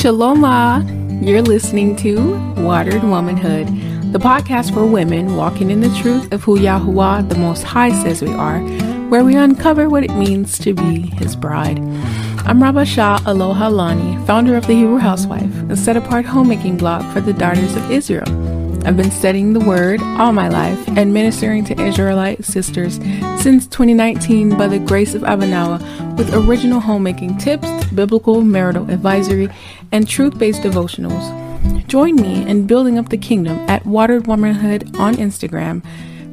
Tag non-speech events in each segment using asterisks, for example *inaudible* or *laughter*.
Shalom. You're listening to Watered Womanhood, the podcast for women walking in the truth of who Yahuwah, the Most High, says we are, where we uncover what it means to be His bride. I'm Rabba Shah Aloha Lani, founder of the Hebrew Housewife, a set apart homemaking blog for the daughters of Israel. I've been studying the Word all my life and ministering to Israelite sisters since 2019 by the grace of Abanawa with original homemaking tips, biblical marital advisory, and truth based devotionals. Join me in building up the kingdom at Watered Womanhood on Instagram,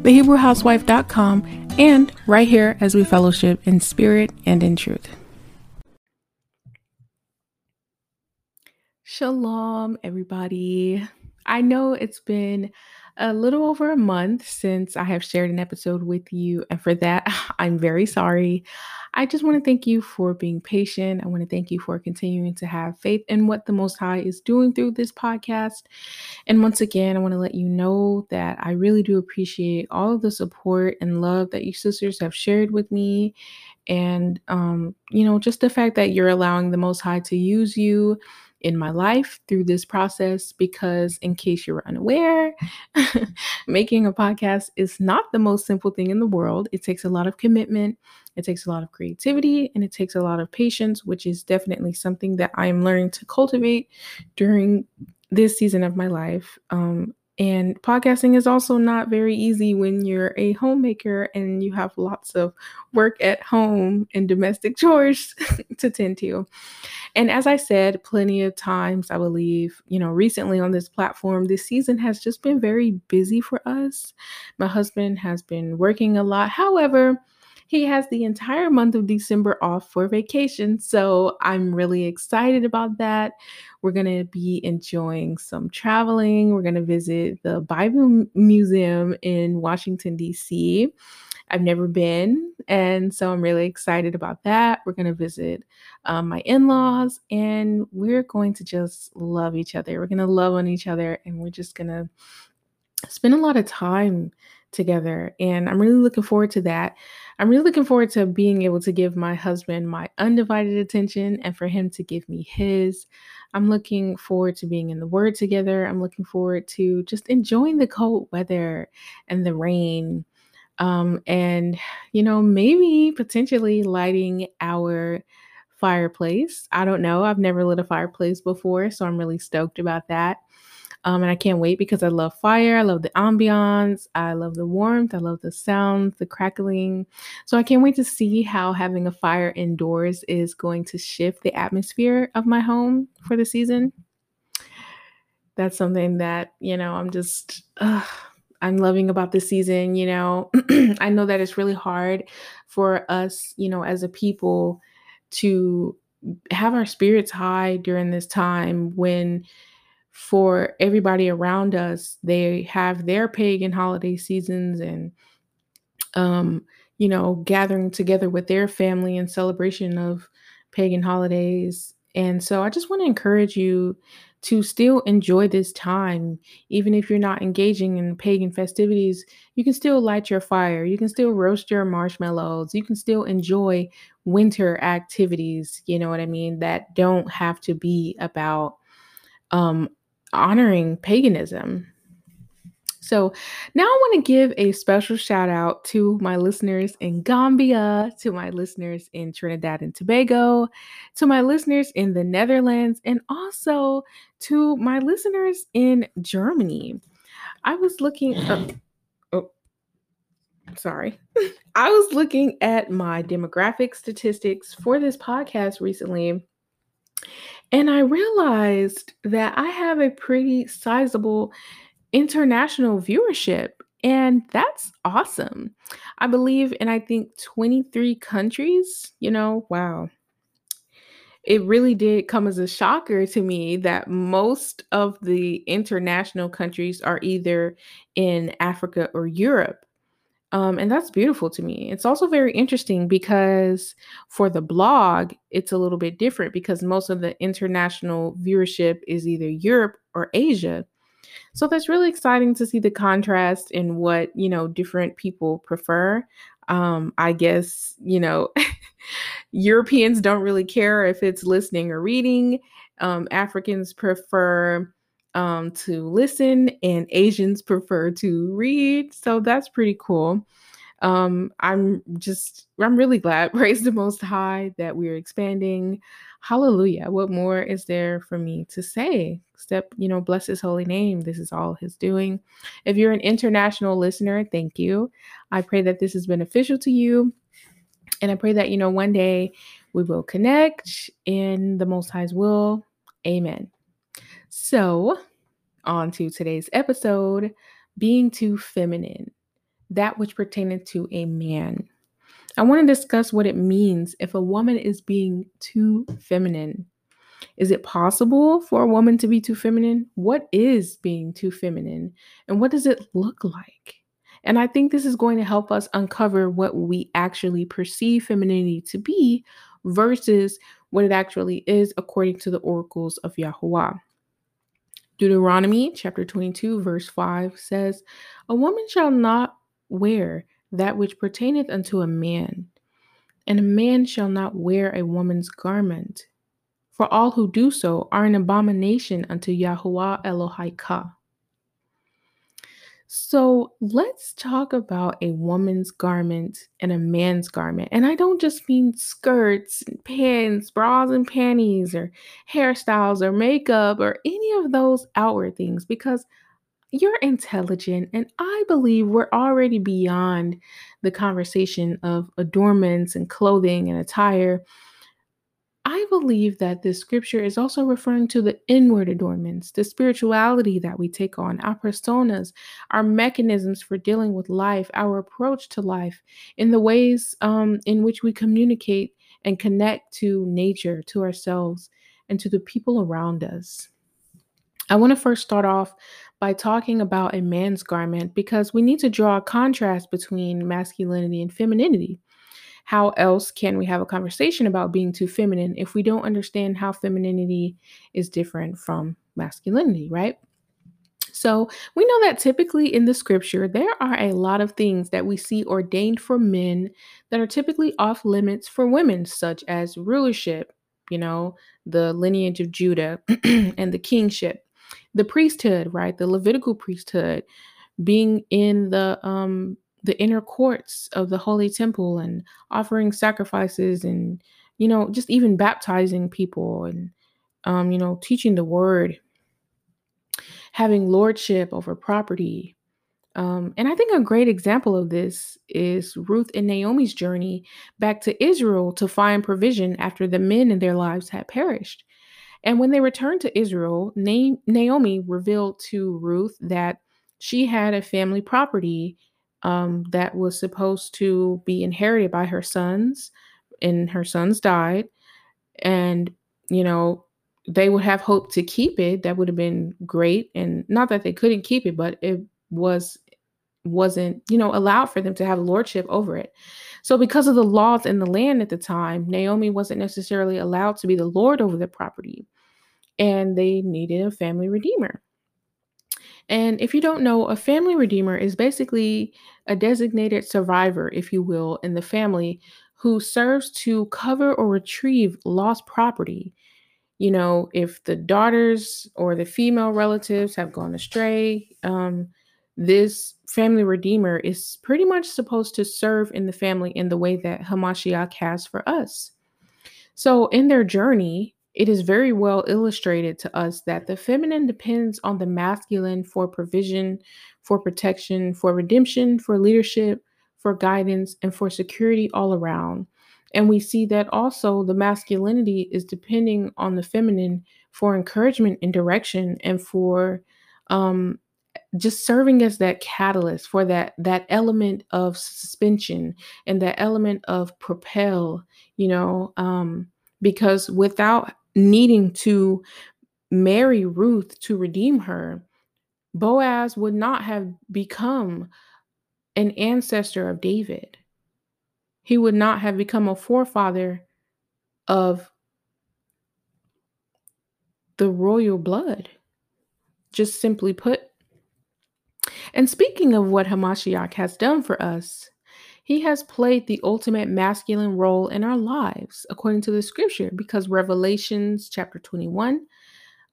thehebrewhousewife.com, and right here as we fellowship in spirit and in truth. Shalom, everybody. I know it's been a little over a month since I have shared an episode with you, and for that, *laughs* I'm very sorry. I just want to thank you for being patient. I want to thank you for continuing to have faith in what the Most High is doing through this podcast. And once again, I want to let you know that I really do appreciate all of the support and love that you sisters have shared with me. And, um, you know, just the fact that you're allowing the Most High to use you in my life through this process because, in case you're unaware, *laughs* making a podcast is not the most simple thing in the world. It takes a lot of commitment, it takes a lot of creativity, and it takes a lot of patience, which is definitely something that I am learning to cultivate during this season of my life. Um, and podcasting is also not very easy when you're a homemaker and you have lots of work at home and domestic *laughs* chores to tend to. And as I said plenty of times, I believe, you know, recently on this platform, this season has just been very busy for us. My husband has been working a lot. However, he has the entire month of December off for vacation. So I'm really excited about that. We're going to be enjoying some traveling. We're going to visit the Bible Museum in Washington, D.C. I've never been. And so I'm really excited about that. We're going to visit um, my in laws and we're going to just love each other. We're going to love on each other and we're just going to spend a lot of time together. And I'm really looking forward to that. I'm really looking forward to being able to give my husband my undivided attention and for him to give me his. I'm looking forward to being in the Word together. I'm looking forward to just enjoying the cold weather and the rain. Um, and, you know, maybe potentially lighting our fireplace. I don't know. I've never lit a fireplace before, so I'm really stoked about that. Um, and I can't wait because I love fire. I love the ambiance. I love the warmth. I love the sounds, the crackling. So I can't wait to see how having a fire indoors is going to shift the atmosphere of my home for the season. That's something that, you know, I'm just, uh, I'm loving about this season. You know, *clears throat* I know that it's really hard for us, you know, as a people to have our spirits high during this time when for everybody around us they have their pagan holiday seasons and um you know gathering together with their family in celebration of pagan holidays. And so i just want to encourage you to still enjoy this time. Even if you're not engaging in pagan festivities you can still light your fire. You can still roast your marshmallows. You can still enjoy winter activities you know what i mean? That don't have to be about um honoring paganism. So now I want to give a special shout out to my listeners in Gambia, to my listeners in Trinidad and Tobago, to my listeners in the Netherlands, and also to my listeners in Germany. I was looking up, oh, sorry. *laughs* I was looking at my demographic statistics for this podcast recently and I realized that I have a pretty sizable international viewership. And that's awesome. I believe in, I think, 23 countries. You know, wow. It really did come as a shocker to me that most of the international countries are either in Africa or Europe. Um, and that's beautiful to me. It's also very interesting because for the blog, it's a little bit different because most of the international viewership is either Europe or Asia. So that's really exciting to see the contrast in what, you know, different people prefer. Um, I guess, you know, *laughs* Europeans don't really care if it's listening or reading, Um, Africans prefer um, to listen, and Asians prefer to read. So that's pretty cool. Um, I'm just, I'm really glad, *laughs* praise the Most High, that we're expanding. Hallelujah. What more is there for me to say? Step, you know, bless his holy name. This is all his doing. If you're an international listener, thank you. I pray that this is beneficial to you. And I pray that, you know, one day we will connect in the Most High's will. Amen. So, on to today's episode being too feminine that which pertaineth to a man. I want to discuss what it means if a woman is being too feminine. Is it possible for a woman to be too feminine? What is being too feminine? And what does it look like? And I think this is going to help us uncover what we actually perceive femininity to be versus what it actually is according to the oracles of Yahweh. Deuteronomy chapter 22, verse 5 says, A woman shall not wear that which pertaineth unto a man, and a man shall not wear a woman's garment. For all who do so are an abomination unto Yahweh Elohika. So let's talk about a woman's garment and a man's garment. And I don't just mean skirts and pants, bras and panties, or hairstyles or makeup or any of those outward things, because you're intelligent, and I believe we're already beyond the conversation of adornments and clothing and attire. I believe that this scripture is also referring to the inward adornments, the spirituality that we take on, our personas, our mechanisms for dealing with life, our approach to life, in the ways um, in which we communicate and connect to nature, to ourselves, and to the people around us. I want to first start off by talking about a man's garment because we need to draw a contrast between masculinity and femininity. How else can we have a conversation about being too feminine if we don't understand how femininity is different from masculinity, right? So, we know that typically in the scripture, there are a lot of things that we see ordained for men that are typically off limits for women, such as rulership, you know, the lineage of Judah, *clears throat* and the kingship the priesthood, right? The Levitical priesthood being in the um the inner courts of the holy temple and offering sacrifices and you know just even baptizing people and um you know teaching the word having lordship over property um, and I think a great example of this is Ruth and Naomi's journey back to Israel to find provision after the men in their lives had perished. And when they returned to Israel, Naomi revealed to Ruth that she had a family property um, that was supposed to be inherited by her sons, and her sons died. And, you know, they would have hoped to keep it. That would have been great. And not that they couldn't keep it, but it was wasn't you know allowed for them to have lordship over it so because of the laws in the land at the time naomi wasn't necessarily allowed to be the lord over the property and they needed a family redeemer. And if you don't know, a family redeemer is basically a designated survivor, if you will, in the family who serves to cover or retrieve lost property. You know, if the daughters or the female relatives have gone astray, um, this family redeemer is pretty much supposed to serve in the family in the way that Hamashiach has for us. So, in their journey, it is very well illustrated to us that the feminine depends on the masculine for provision, for protection, for redemption, for leadership, for guidance, and for security all around. And we see that also the masculinity is depending on the feminine for encouragement and direction and for um, just serving as that catalyst for that that element of suspension and that element of propel you know um because without needing to marry Ruth to redeem her, Boaz would not have become an ancestor of David. He would not have become a forefather of the royal blood, just simply put. And speaking of what Hamashiach has done for us, He has played the ultimate masculine role in our lives, according to the scripture, because Revelations chapter 21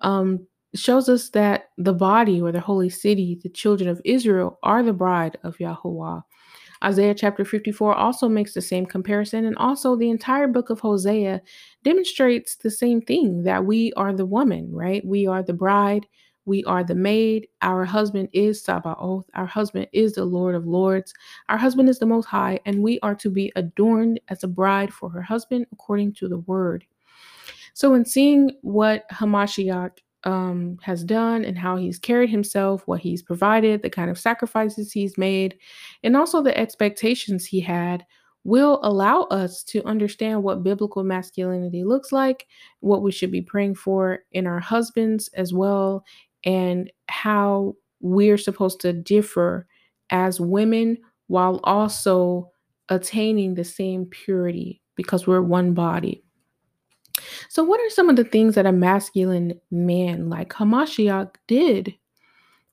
um, shows us that the body or the holy city, the children of Israel, are the bride of Yahuwah. Isaiah chapter 54 also makes the same comparison, and also the entire book of Hosea demonstrates the same thing that we are the woman, right? We are the bride, we are the maid. Our husband is Sabaoth. Our husband is the Lord of Lords. Our husband is the Most High, and we are to be adorned as a bride for her husband according to the word. So, in seeing what Hamashiach um, has done and how he's carried himself, what he's provided, the kind of sacrifices he's made, and also the expectations he had will allow us to understand what biblical masculinity looks like, what we should be praying for in our husbands as well, and how we're supposed to differ as women while also attaining the same purity because we're one body. So, what are some of the things that a masculine man like Hamashiach did?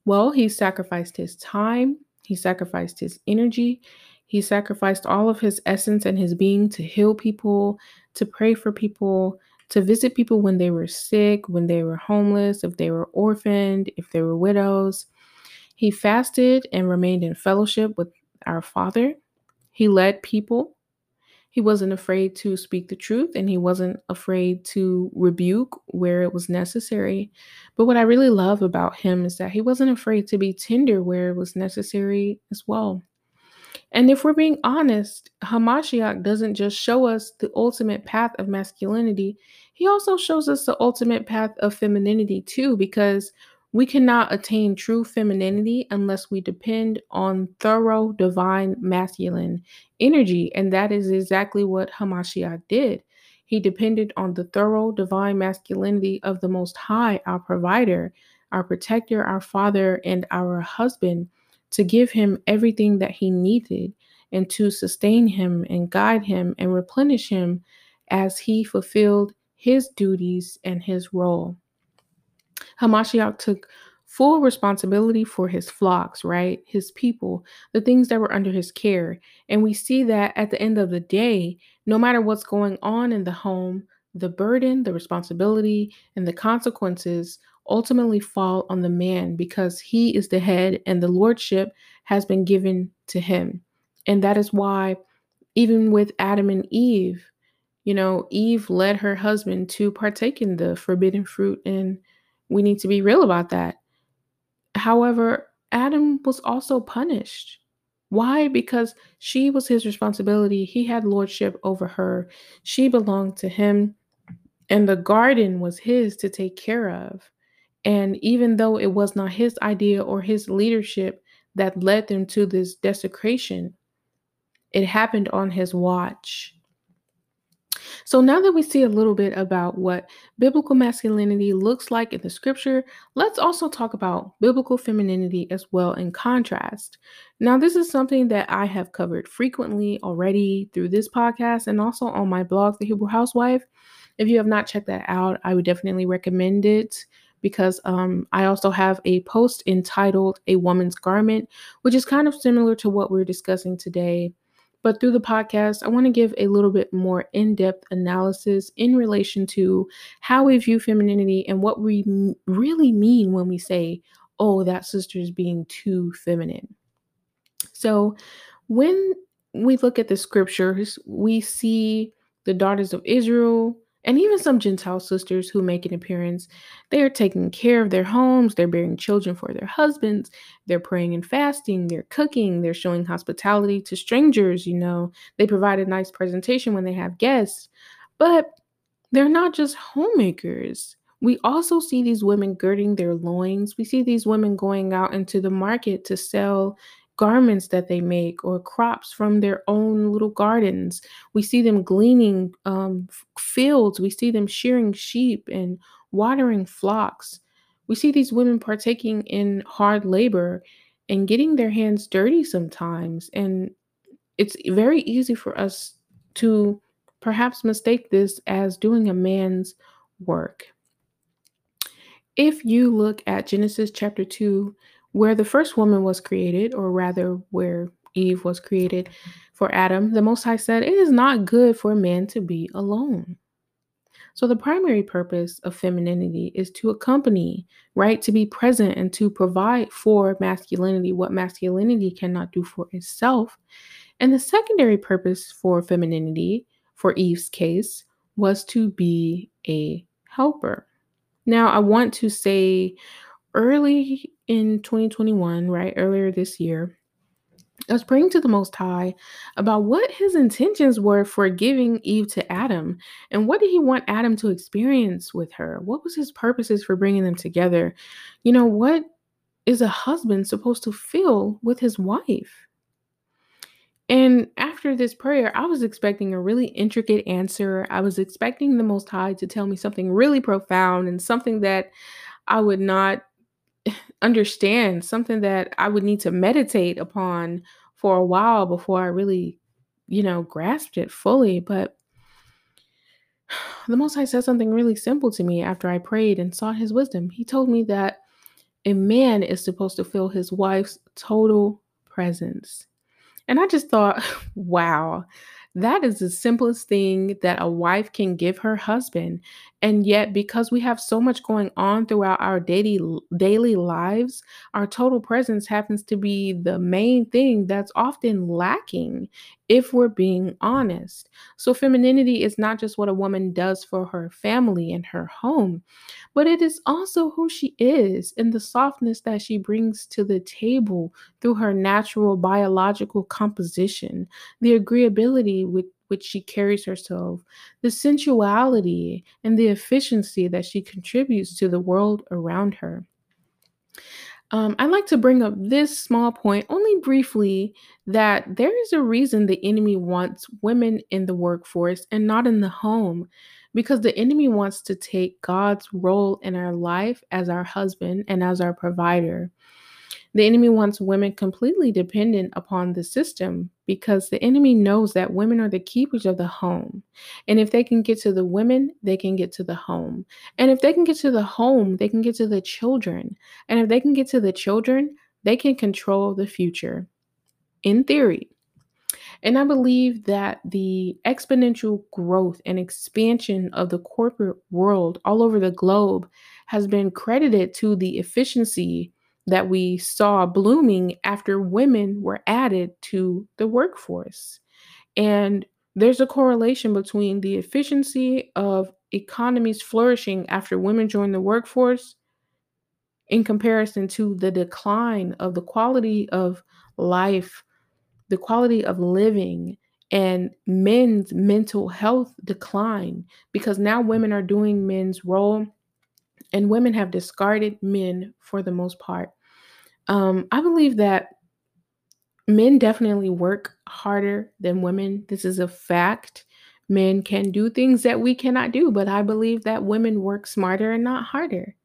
Well, he sacrificed his time, he sacrificed his energy, he sacrificed all of his essence and his being to heal people, to pray for people, to visit people when they were sick, when they were homeless, if they were orphaned, if they were widows. He fasted and remained in fellowship with our Father. He led people he wasn't afraid to speak the truth and he wasn't afraid to rebuke where it was necessary. But what I really love about him is that he wasn't afraid to be tender where it was necessary as well. And if we're being honest, Hamashiach doesn't just show us the ultimate path of masculinity, he also shows us the ultimate path of femininity too, because we cannot attain true femininity unless we depend on thorough divine masculine energy. And that is exactly what Hamashiach did. He depended on the thorough divine masculinity of the Most High, our provider, our protector, our father, and our husband to give him everything that he needed and to sustain him and guide him and replenish him as he fulfilled his duties and his role. Hamashiach took full responsibility for his flocks, right? His people, the things that were under his care. And we see that at the end of the day, no matter what's going on in the home, the burden, the responsibility, and the consequences ultimately fall on the man because he is the head and the lordship has been given to him. And that is why, even with Adam and Eve, you know, Eve led her husband to partake in the forbidden fruit and we need to be real about that. However, Adam was also punished. Why? Because she was his responsibility. He had lordship over her. She belonged to him, and the garden was his to take care of. And even though it was not his idea or his leadership that led them to this desecration, it happened on his watch. So now that we see a little bit about what biblical masculinity looks like in the scripture, let's also talk about biblical femininity as well in contrast. Now, this is something that I have covered frequently already through this podcast and also on my blog, The Hebrew Housewife. If you have not checked that out, I would definitely recommend it because um, I also have a post entitled A Woman's Garment, which is kind of similar to what we're discussing today. But through the podcast, I want to give a little bit more in depth analysis in relation to how we view femininity and what we m- really mean when we say, oh, that sister is being too feminine. So when we look at the scriptures, we see the daughters of Israel and even some Gentile sisters who make an appearance, they are taking care of their homes, they're bearing children for their husbands, they're praying and fasting, they're cooking, they're showing hospitality to strangers, you know, they provide a nice presentation when they have guests. But they're not just homemakers. We also see these women girding their loins. We see these women going out into the market to sell garments that they make or crops from their own little gardens. We see them gleaning um, fields. We see them shearing sheep and watering flocks. We see these women partaking in hard labor and getting their hands dirty sometimes. And it's very easy for us to perhaps mistake this as doing a man's work. If you look at Genesis chapter 2, where the first woman was created, or rather, where Eve was created. for Adam, the Most High said, It is not good for man to be alone. So, the primary purpose of femininity is to accompany, right? To be present and to provide for masculinity what masculinity cannot do for itself. And the secondary purpose for femininity, for Eve's case, was to be a helper. Now, I want to say early in 2021, right, earlier this year, I was praying to the Most High about what his intentions were for giving Eve to Adam and what did he want Adam to experience with her? What was his purposes for bringing them together? You know, what is a husband supposed to feel with his wife? And after this prayer, I was expecting a really intricate answer. I was expecting the Most High to tell me something really profound and something that I would not *laughs* understand, something that I would need to meditate upon for a while before I really, you know, grasped it fully. But *sighs* the Most High said something really simple to me after I prayed and sought His wisdom. He told me that a man is supposed to feel his wife's total presence. And I just thought, *laughs* wow, that is the simplest thing that a wife can give her husband. And yet, because we have so much going on throughout our daily daily lives, our total presence happens to be the main thing that's often lacking if we're being honest. So femininity is not just what a woman does for her family and her home, but it is also who she is and the softness that she brings to the table through her natural biological composition, the agreeability with which she carries herself, the sensuality and the efficiency that she contributes to the world around her. Um, I'd like to bring up this small point only briefly that there is a reason the enemy wants women in the workforce and not in the home because the enemy wants to take God's role in our life as our husband and as our provider. The enemy wants women completely dependent upon the system because the enemy knows that women are the keepers of the home. And if they can get to the women, they can get to the home. And if they can get to the home, they can get to the children. And if they can get to the children, they can control the future. In theory, and I believe that the exponential growth and expansion of the corporate world all over the globe has been credited to the efficiency that we saw blooming after women were added to the workforce. And there's a correlation between the efficiency of economies flourishing after women join the workforce in comparison to the decline of the quality of life the quality of living and men's mental health decline because now women are doing men's role and women have discarded men for the most part. Um, I believe that men definitely work harder than women. This is a fact. Men can do things that we cannot do, but I believe that women work smarter and not harder.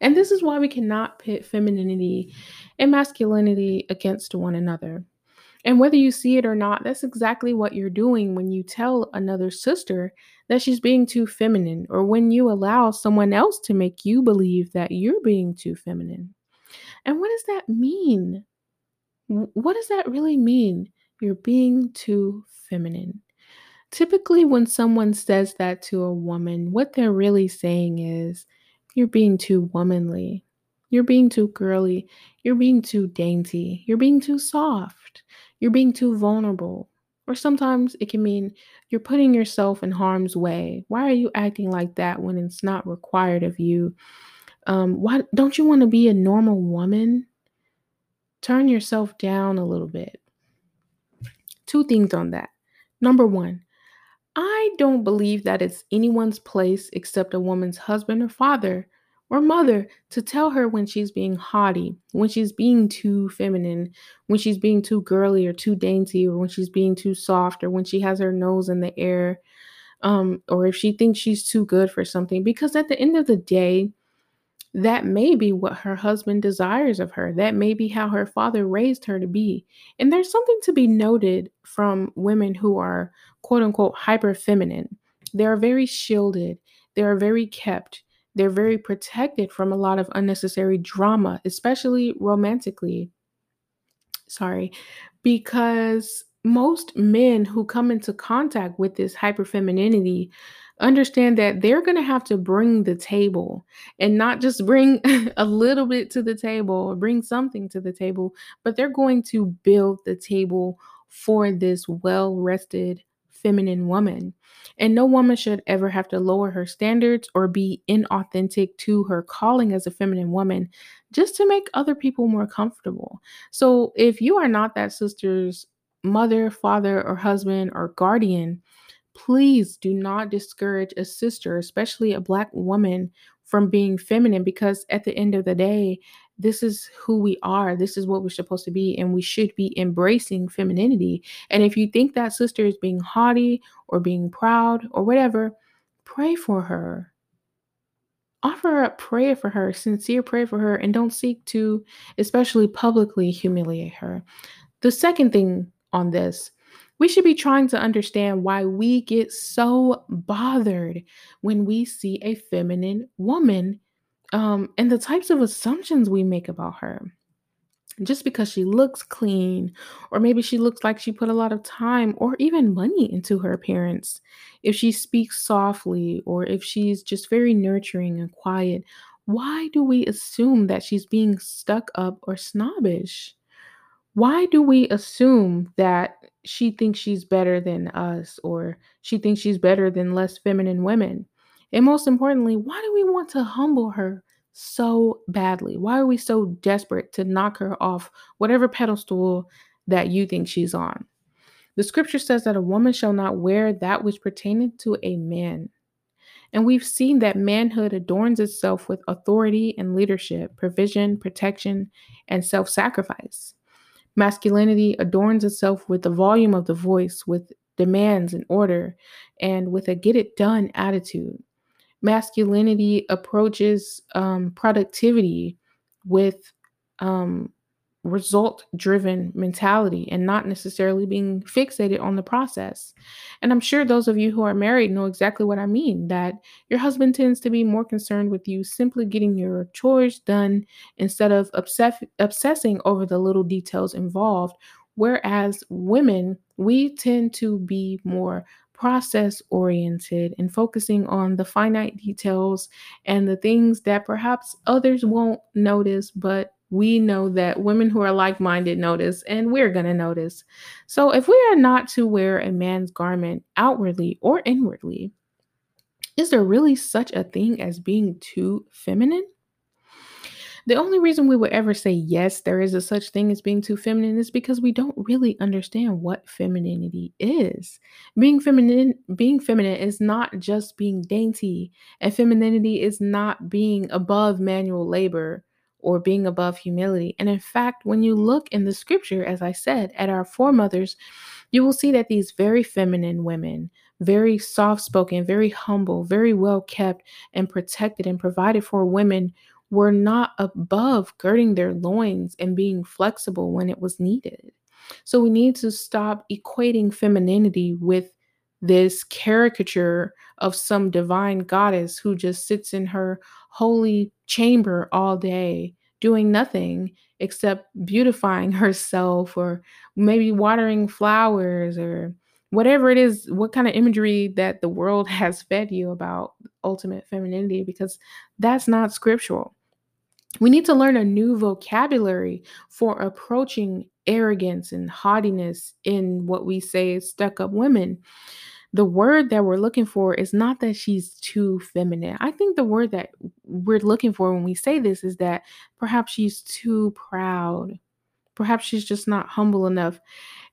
And this is why we cannot pit femininity and masculinity against one another. And whether you see it or not, that's exactly what you're doing when you tell another sister that she's being too feminine, or when you allow someone else to make you believe that you're being too feminine. And what does that mean? What does that really mean? You're being too feminine. Typically, when someone says that to a woman, what they're really saying is, You're being too womanly. You're being too girly. You're being too dainty. You're being too soft. You're being too vulnerable. Or sometimes it can mean you're putting yourself in harm's way. Why are you acting like that when it's not required of you? Um, why don't you want to be a normal woman? Turn yourself down a little bit. Two things on that. Number one, I don't believe that it's anyone's place except a woman's husband or father or mother to tell her when she's being haughty, when she's being too feminine, when she's being too girly or too dainty, or when she's being too soft, or when she has her nose in the air, um, or if she thinks she's too good for something. Because at the end of the day, that may be what her husband desires of her. That may be how her father raised her to be. And there's something to be noted from women who are quote unquote hyper feminine. They are very shielded, they are very kept they're very protected from a lot of unnecessary drama, especially romantically. Sorry, because most men who come into contact with this hyperfemininity understand that they're going to have to bring the table and not just bring *laughs* a little bit to the table or bring something to the table, but they're going to build the table for this well rested feminine woman. And no woman should ever have to lower her standards or be inauthentic to her calling as a feminine woman just to make other people more comfortable. So if you are not that sister's mother, father, or husband or guardian, please do not discourage a sister, especially a Black woman, from being feminine because at the end of the day, this is who we are. This is what we're supposed to be, and we should be embracing femininity. And if you think that sister is being haughty or being proud or whatever, pray for her. Offer up prayer for her, sincere prayer for her, and don't seek to, especially publicly, humiliate her. The second thing on this we should be trying to understand why we get so bothered when we see a feminine woman um, and the types of assumptions we make about her. Just because she looks clean, or maybe she looks like she put a lot of time or even money into her appearance, if she speaks softly, or if she's just very nurturing and quiet, why do we assume that she's being stuck up or snobbish? Why do we assume that she thinks she's better than us or she thinks she's better than less feminine women? And most importantly, why do we want to humble her so badly? Why are we so desperate to knock her off whatever pedestal that you think she's on? The scripture says that a woman shall not wear that which pertaineth to a man. And we've seen that manhood adorns itself with authority and leadership, provision, protection, and self sacrifice. Masculinity adorns itself with the volume of the voice, with demands and order, and with a get it done attitude. Masculinity approaches um, productivity with um, result driven mentality and not necessarily being fixated on the process. And I'm sure those of you who are married know exactly what I mean that your husband tends to be more concerned with you simply getting your chores done instead of obsess- obsessing over the little details involved. Whereas women, we tend to be more process oriented and focusing on the finite details and the things that perhaps others won't notice, but we know that women who are like minded notice, and we're going to notice. So, if we are not to wear a man's garment outwardly or inwardly, is there really such a thing as being too feminine? The only reason we would ever say yes, there is a such thing as being too feminine is because we don't really understand what femininity is. Being feminine, being feminine is not just being dainty, and femininity is not being above manual labor or being above humility. And in fact, when you look in the scripture, as I said, at our foremothers, you will see that these very feminine women, very soft spoken, very humble, very well kept, and protected and provided for women were not above girding their loins and being flexible when it was needed. So we need to stop equating femininity with this caricature of some divine goddess who just sits in her holy chamber all day doing nothing except beautifying *laughs* herself or maybe watering flowers or whatever it is, what kind of imagery that the world *laughs* has fed you about ultimate femininity, because that's not scriptural. We need to learn a new vocabulary for approaching arrogance and haughtiness in what we say is stuck up women the word that we're looking for is not that she's too feminine. I think the word that we're looking for when we say this is that perhaps she's too proud. Perhaps she's just not humble enough.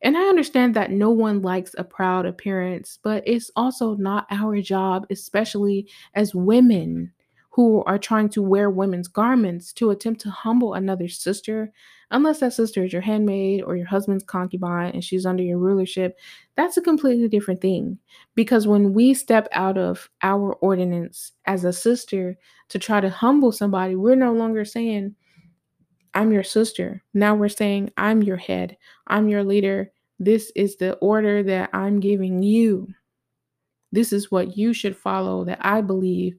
And I understand that no one likes a proud appearance, but it's also not our job, especially as women, who are trying to wear women's garments to attempt to humble another sister, unless that sister is your handmaid or your husband's concubine and she's under your rulership, that's a completely different thing. Because when we step out of our ordinance as a sister to try to humble somebody, we're no longer saying, I'm your sister. Now we're saying, I'm your head, I'm your leader. This is the order that I'm giving you. This is what you should follow that I believe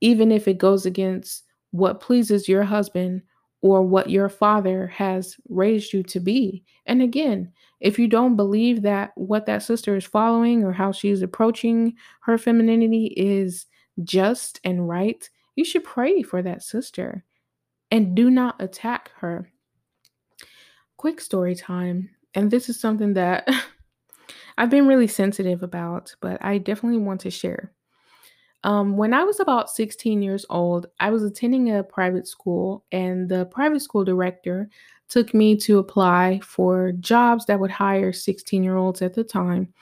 even if it goes against what pleases your husband or what your father has raised you to be. And again, if you don't believe that what that sister is following or how she's approaching her femininity is just and right, you should pray for that sister and do not attack her. Quick story time. And this is something that *laughs* I've been really sensitive about, but I definitely want to share. Um, when I was about 16 years old, I was attending a private school, and the private school director took me to apply for jobs that would hire 16 year olds at the time.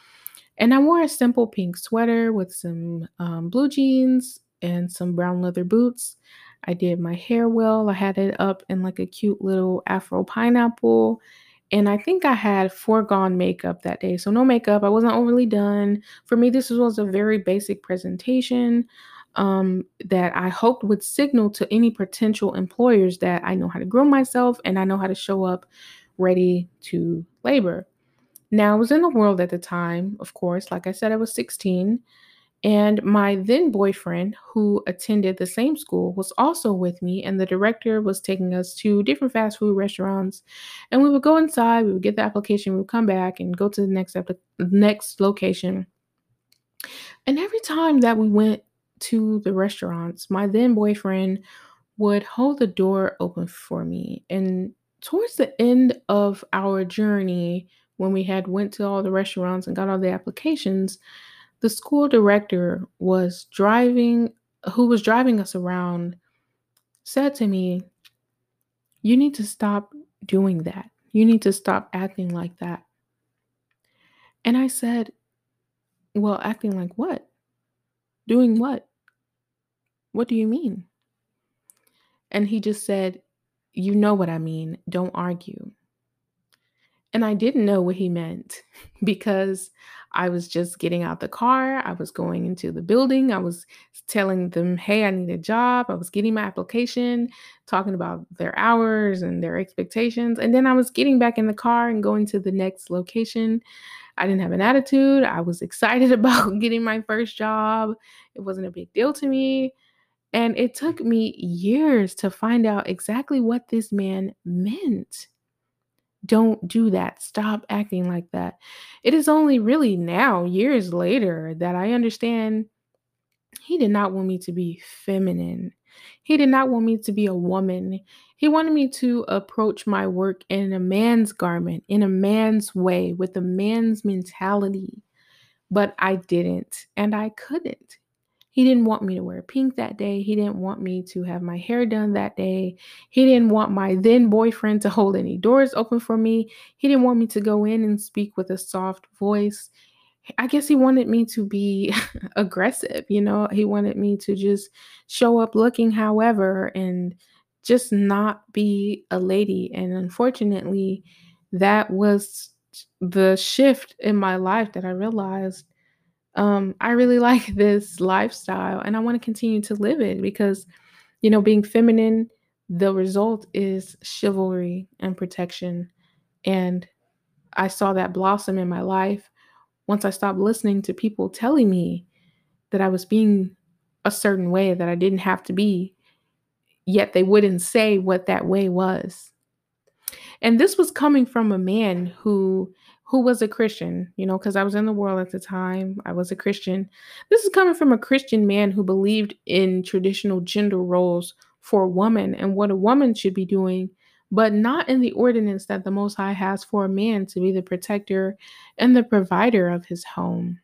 And I wore a simple pink sweater with some um, blue jeans and some brown leather boots. I did my hair well. I had it up in like a cute little afro pineapple. And I think I had foregone makeup that day. So no makeup. I wasn't overly done. For me, this was a very basic presentation um, that I hoped would signal to any potential employers that I know how to groom myself and I know how to show up ready to labor. Now, I was in the world at the time, of course. Like I said, I was 16. And my then boyfriend, who attended the same school, was also with me, and the director was taking us to different fast food restaurants. And we would go inside, we would get the application, we would come back and go to the next next location. And every time that we went to the restaurants, my then boyfriend would hold the door open for me. And towards the end of our journey, when we had went to all the restaurants and got all the applications, the school director was driving who was driving us around said to me you need to stop doing that. You need to stop acting like that. And i said well acting like what? Doing what? What do you mean? And he just said you know what i mean. Don't argue and I didn't know what he meant *laughs* because I was just getting out the car. I was going into the building. I was telling them, hey, I need a job. I was getting my application, talking about their hours and their expectations. And then I was getting back in the car and going to the next location. I didn't have an attitude. I was *laughs* excited about getting my first job. It wasn't a big deal to me. And it took me years to find out exactly what this man meant. Don't do that. Stop acting like that. It is only really now, years later, that I understand he did not want me to be feminine. He did not want me to be a woman. He wanted me to approach my work in a man's garment, in a man's way, with a man's mentality. But I didn't, and I couldn't. He didn't want me to wear pink that day. He didn't want me to have my hair done that day. He didn't want my then boyfriend to hold any doors open for me. He didn't want me to go in and speak with a soft voice. I guess he wanted me to be *laughs* aggressive, you know. He wanted me to just show up looking however and just not be a lady. And unfortunately, that was the shift in my life that I realized um, I really *laughs* like this lifestyle and I want to continue to live it because, you know, being feminine, the result is chivalry and protection. And I saw that blossom in my life once I stopped listening to people telling me that I was being a certain way that I didn't have to be, yet they wouldn't say what that way was. And this was coming from a man who who was a Christian, you know, because I was in the world at the time. I was a Christian. This is coming from a Christian man who believed in traditional gender roles for a woman and what a woman should be doing, but not in the ordinance that the Most High has for a man to be the protector and the provider of his home.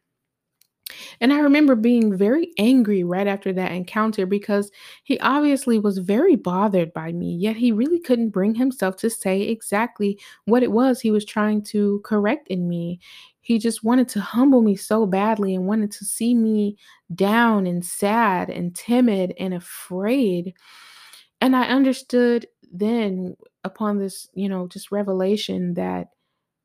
And I remember being very angry right after that encounter because he obviously was very bothered by me, yet he really couldn't bring himself to say exactly what it was he was trying to correct in me. He just wanted to humble me so badly and wanted to see me down and sad and timid and afraid. And I understood then upon this, you know, just revelation that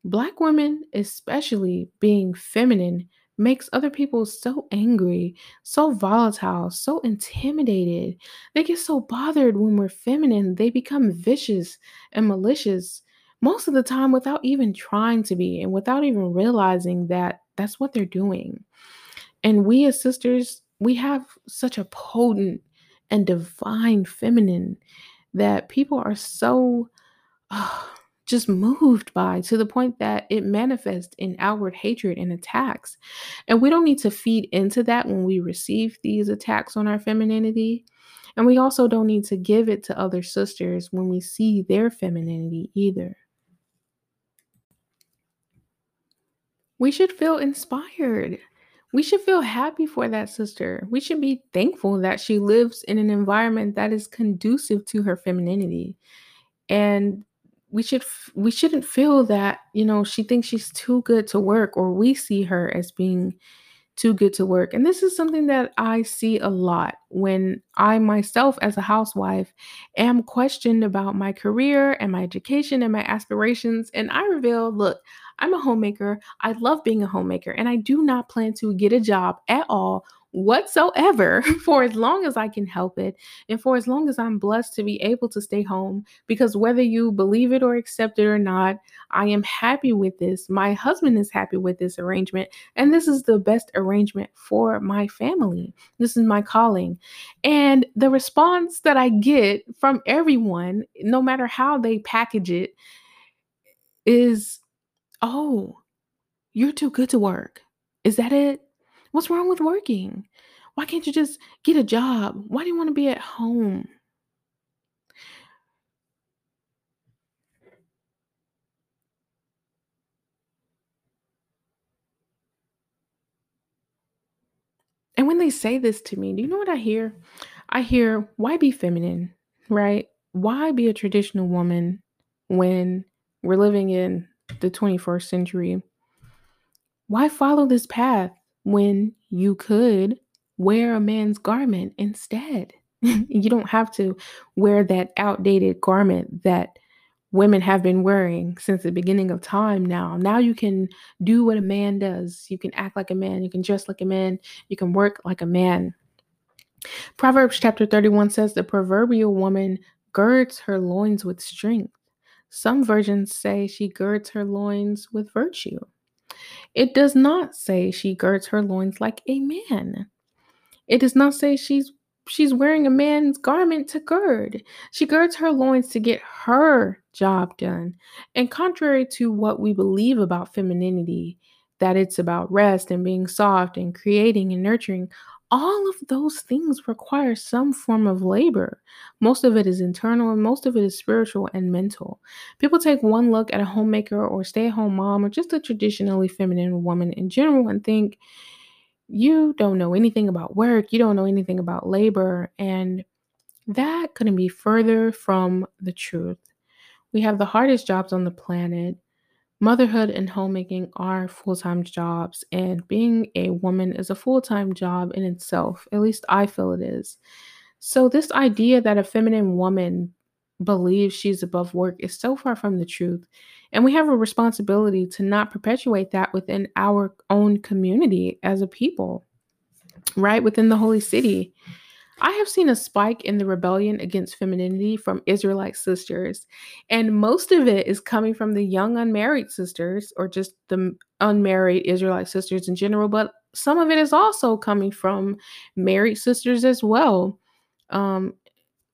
Black women, especially being feminine, makes other people so angry, so volatile, so intimidated. They get so bothered when we're feminine, they become vicious and malicious most of the time without even trying to be and without even realizing that that's what they're doing. And we as sisters, we have such a potent and divine feminine that people are so uh, just moved by to the point that it manifests in outward hatred and attacks. And we don't need to feed into that when we receive these attacks on our femininity. And we also don't need to give it to other sisters when we see their femininity either. We should feel inspired. We should feel happy for that sister. We should be thankful that she lives in an environment that is conducive to her femininity. And we should we shouldn't feel that, you know, she thinks she's too good to work or we see her as being too good to work. And this is something that I see a lot when I myself, as a housewife, am questioned about my career and my education and my aspirations. And I reveal, look, I'm a homemaker. I love being a homemaker, and I do not plan to get a job at all whatsoever *laughs* for as long as I can help it and for as long as I'm blessed to be able to stay home. Because whether you believe it or accept it or not, I am happy with this. My husband is happy with this arrangement, and this is the best arrangement for my family. This is my calling. And the response that I get from everyone, no matter how they package it, is, Oh, you're too good to work. Is that it? What's wrong with working? Why can't you just get a job? Why do you want to be at home? And when they say this to me, do you know what I hear? I hear, why be feminine, right? Why be a traditional woman when we're living in the 21st century? Why follow this path when you could wear a man's garment instead? *laughs* you don't have to wear that outdated garment that women have been wearing since the beginning of time now. Now you can do what a man does. You can act like a man, you can dress like a man, you can work like a man. Proverbs chapter 31 says the proverbial woman girds her loins with strength. Some versions say she girds her loins with virtue. It does not say she girds her loins like a man. It does not say she's she's wearing a man's garment to gird. She girds her loins to get her job done. And contrary to what we believe about femininity, that it's about rest and being soft and creating and nurturing, all of those things require some form of labor. Most of it is internal and most of it is spiritual and mental. People take one look at a homemaker or stay at home mom or just a traditionally feminine woman in general and think, you don't know anything about work, you don't know anything about labor. And that couldn't be further from the truth. We have the hardest jobs on the planet. Motherhood and homemaking are full time jobs, and being a woman is a full time job in itself. At least I feel it is. So, this idea that a feminine woman believes she's above work is so far from the truth. And we have a responsibility to not perpetuate that within our own community as a people, right? Within the holy city. I have seen a spike in the rebellion against femininity from Israelite sisters, and most of it is coming from the young unmarried sisters or just the unmarried Israelite sisters in general, but some of it is also coming from married sisters as well. Um,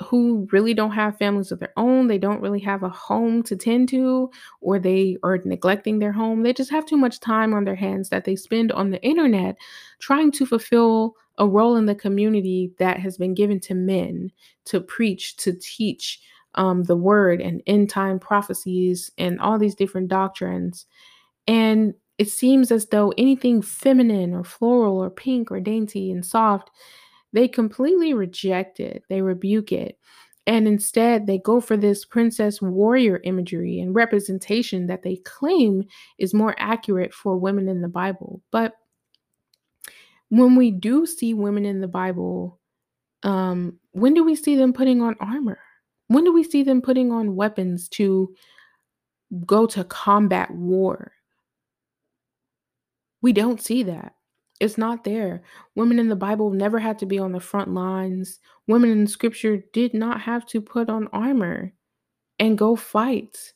who really don't have families of their own. They don't really have a home to tend to, or they are neglecting their home. They just have too much time on their hands that they spend on the internet trying to fulfill a role in the community that has been given to men to preach, to teach um, the word and end time prophecies and all these different doctrines. And it seems as though anything feminine or floral or pink or dainty and soft, they completely reject it, they rebuke it. And instead, they go for this princess warrior imagery and representation that they claim is more accurate for women in the Bible. But when we do see women in the Bible, um, when do we see them putting on armor? When do we see them putting on weapons to go to combat war? We don't see that. It's not there. Women in the Bible never had to be on the front lines. Women in scripture did not have to put on armor and go fight,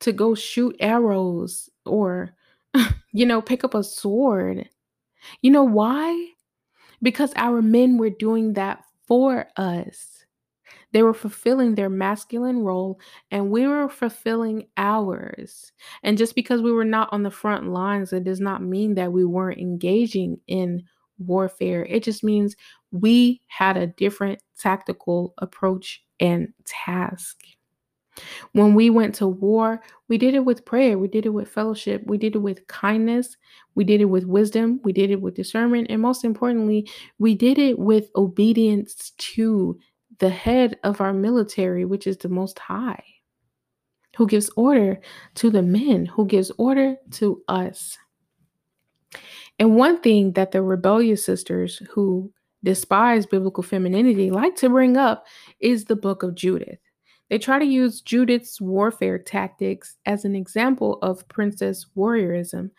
to go shoot arrows or, *laughs* you know, pick up a sword. You know why? Because our men were doing that for us. They were fulfilling their masculine role and we were fulfilling ours. And just because we were not on the front lines, it does not mean that we weren't engaging in warfare. It just means we had a different tactical approach and task. When we went to war, we did it with prayer, we did it with fellowship, we did it with kindness, we did it with wisdom, we did it with discernment, and most importantly, we did it with obedience to the head of our military, which is the Most High, who gives order to the men, who gives order to us. And one thing that the rebellious sisters who despise biblical femininity like to bring up is the book of Judith. They try to use Judith's warfare tactics as an example of princess warriorism,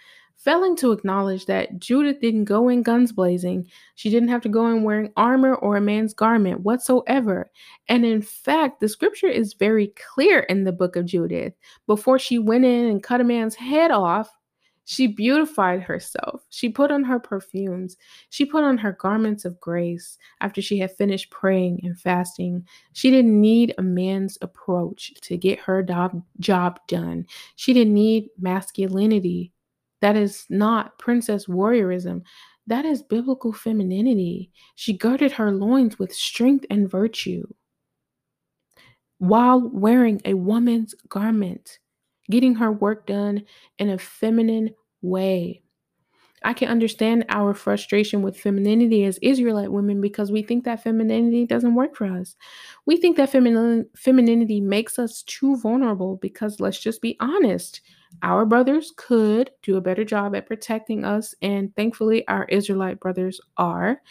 failing to acknowledge that Judith didn't go in guns blazing. She didn't have to go in wearing armor or a man's garment whatsoever. And in fact, the scripture is very clear in the book of Judith. Before she went in and cut a man's head off, she beautified herself. She put on her perfumes. She put on her garments of grace after she had finished praying and fasting. She didn't need a man's approach to get her job done. She didn't need masculinity. That is not princess warriorism. That is biblical femininity. She girded her loins with strength and virtue while wearing a woman's garment getting her work done in a feminine way. I can understand our frustration with femininity as Israelite women because we think that femininity doesn't work for us. We think that feminin- femininity makes us too vulnerable because let's just be honest, our brothers could do a better job at protecting us, and thankfully, our Israelite brothers are.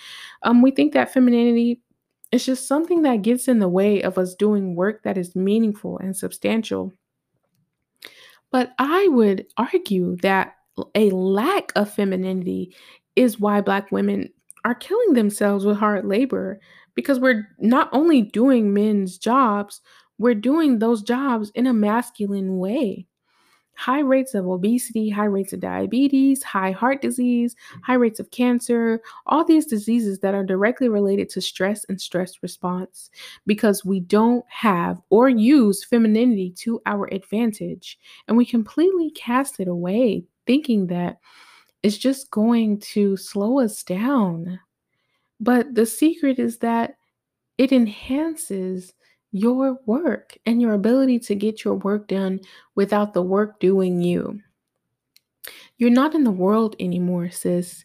Um, we think that femininity is just something that gets in the way of us doing work that is meaningful and substantial. But I would argue that a lack of femininity is why Black women are killing themselves with hard labor because we're not only doing men's jobs, we're doing those jobs in a masculine way high rates of obesity, high rates of diabetes, high heart disease, high rates of cancer, all these diseases that are directly related to stress and stress response because we don't have or use femininity to our advantage. And we completely cast it away, thinking that it's just going to slow us down. But the secret is that it enhances your work and your ability to get your work done without the work doing you. You're not in the world anymore, sis.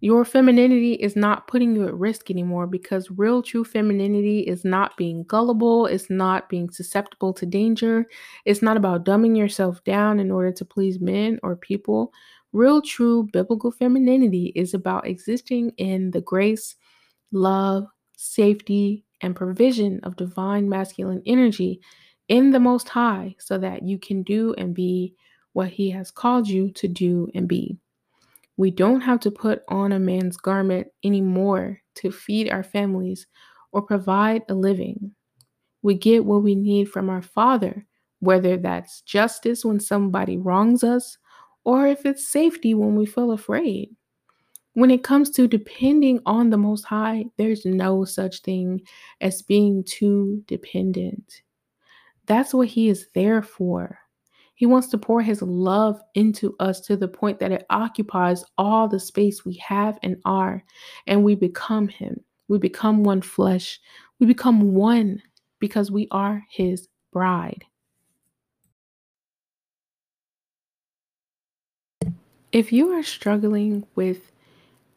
Your femininity is not putting you at risk anymore because real, true femininity is not being gullible. It's not being susceptible to danger. It's not about dumbing yourself down in order to please men or people. Real, true biblical femininity is about existing in the grace, love, safety, and provision of divine masculine energy in the Most High so that you can do and be what He has called you to do and be. We don't have to put on a man's garment anymore to feed our families or provide a living. We get what we need from our Father, whether that's justice when somebody wrongs us or if it's safety when we feel afraid. When it comes to depending on the Most High, there's no such thing as being too dependent. That's what He is there for. He wants to pour His love into us to the point that it occupies all the space we have and are, and we become Him. We become one flesh. We become one because we are His bride. If you are struggling with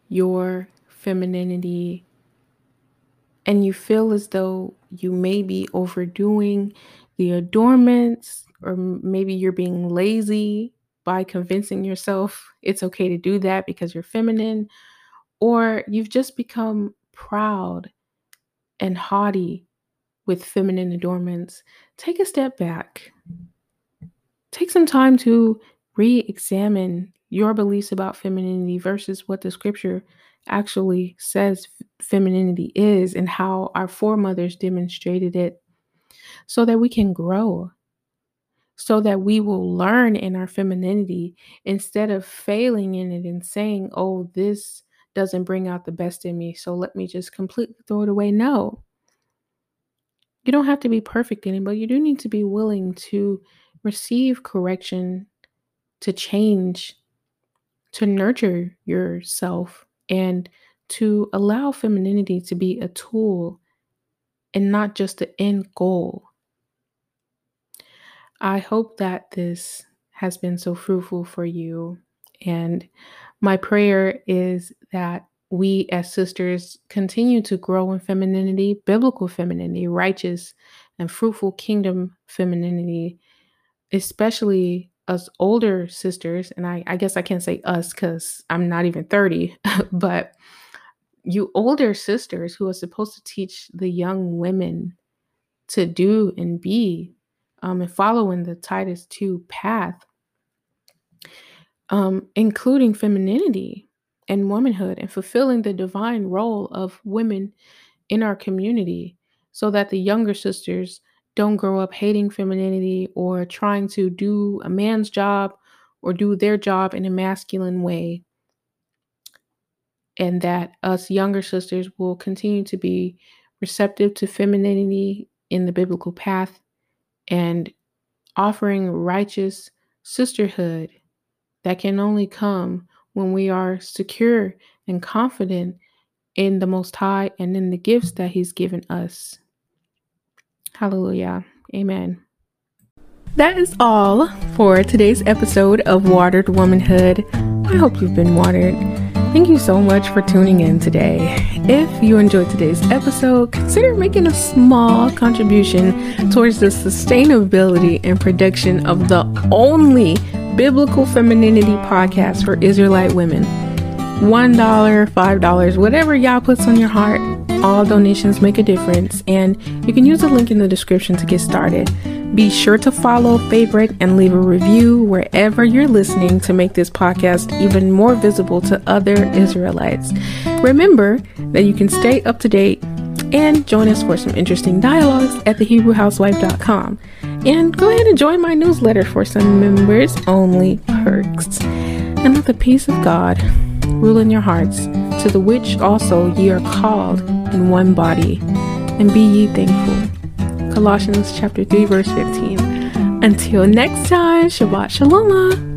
your femininity and you feel as though you may be overdoing the adornments or maybe you're being lazy by convincing yourself it's okay to do that because you're feminine or you've just become proud and haughty with feminine adornments. Take a step back. Take some time to re-examine your beliefs about femininity versus what the scripture actually says femininity is and how our foremothers demonstrated it so that we can grow so that we will learn in our femininity instead of failing in it and saying oh this doesn't bring out the best in me so let me just completely throw it away. No. You don't have to be perfect in it, but you do need to be willing to receive correction, to change, to nurture yourself, and to allow femininity to be a tool and not just the end goal. I hope that this has been so fruitful for you. And my prayer is that we as sisters continue to grow in femininity, biblical femininity, righteous and fruitful kingdom femininity, especially us older sisters. And I, I guess I can't say us because I'm not even 30, *laughs* but you older sisters who are supposed to teach the young women to do and be um, and following the Titus 2 path, um, including femininity and womanhood and fulfilling the divine role of women in our community so that the younger sisters don't grow up hating femininity or trying to do a man's job or do their job in a masculine way. And that us younger sisters will continue to be receptive to femininity in the biblical path and offering righteous sisterhood that can only come when we are secure and confident in the Most High and in the gifts that He's given us. Hallelujah. Amen. That is all for today's episode of Watered Womanhood. I hope you've been watered. Thank you so much for tuning in today. If you enjoyed today's episode, consider making a small contribution towards the sustainability and production of the only biblical femininity podcast for Israelite women. $1, $5, whatever Yah puts on your heart, all donations make a difference, and you can use the link in the description to get started. Be sure to follow, favorite, and leave a review wherever you're listening to make this podcast even more visible to other Israelites. Remember that you can stay up to date and join us for some interesting dialogues at thehebrewhousewife.com. And go ahead and join my newsletter for some members only perks. And let the peace of God rule in your hearts, to the which also ye are called in one body, and be ye thankful. Colossians chapter 3 verse 15. Until next time, Shabbat Shalom.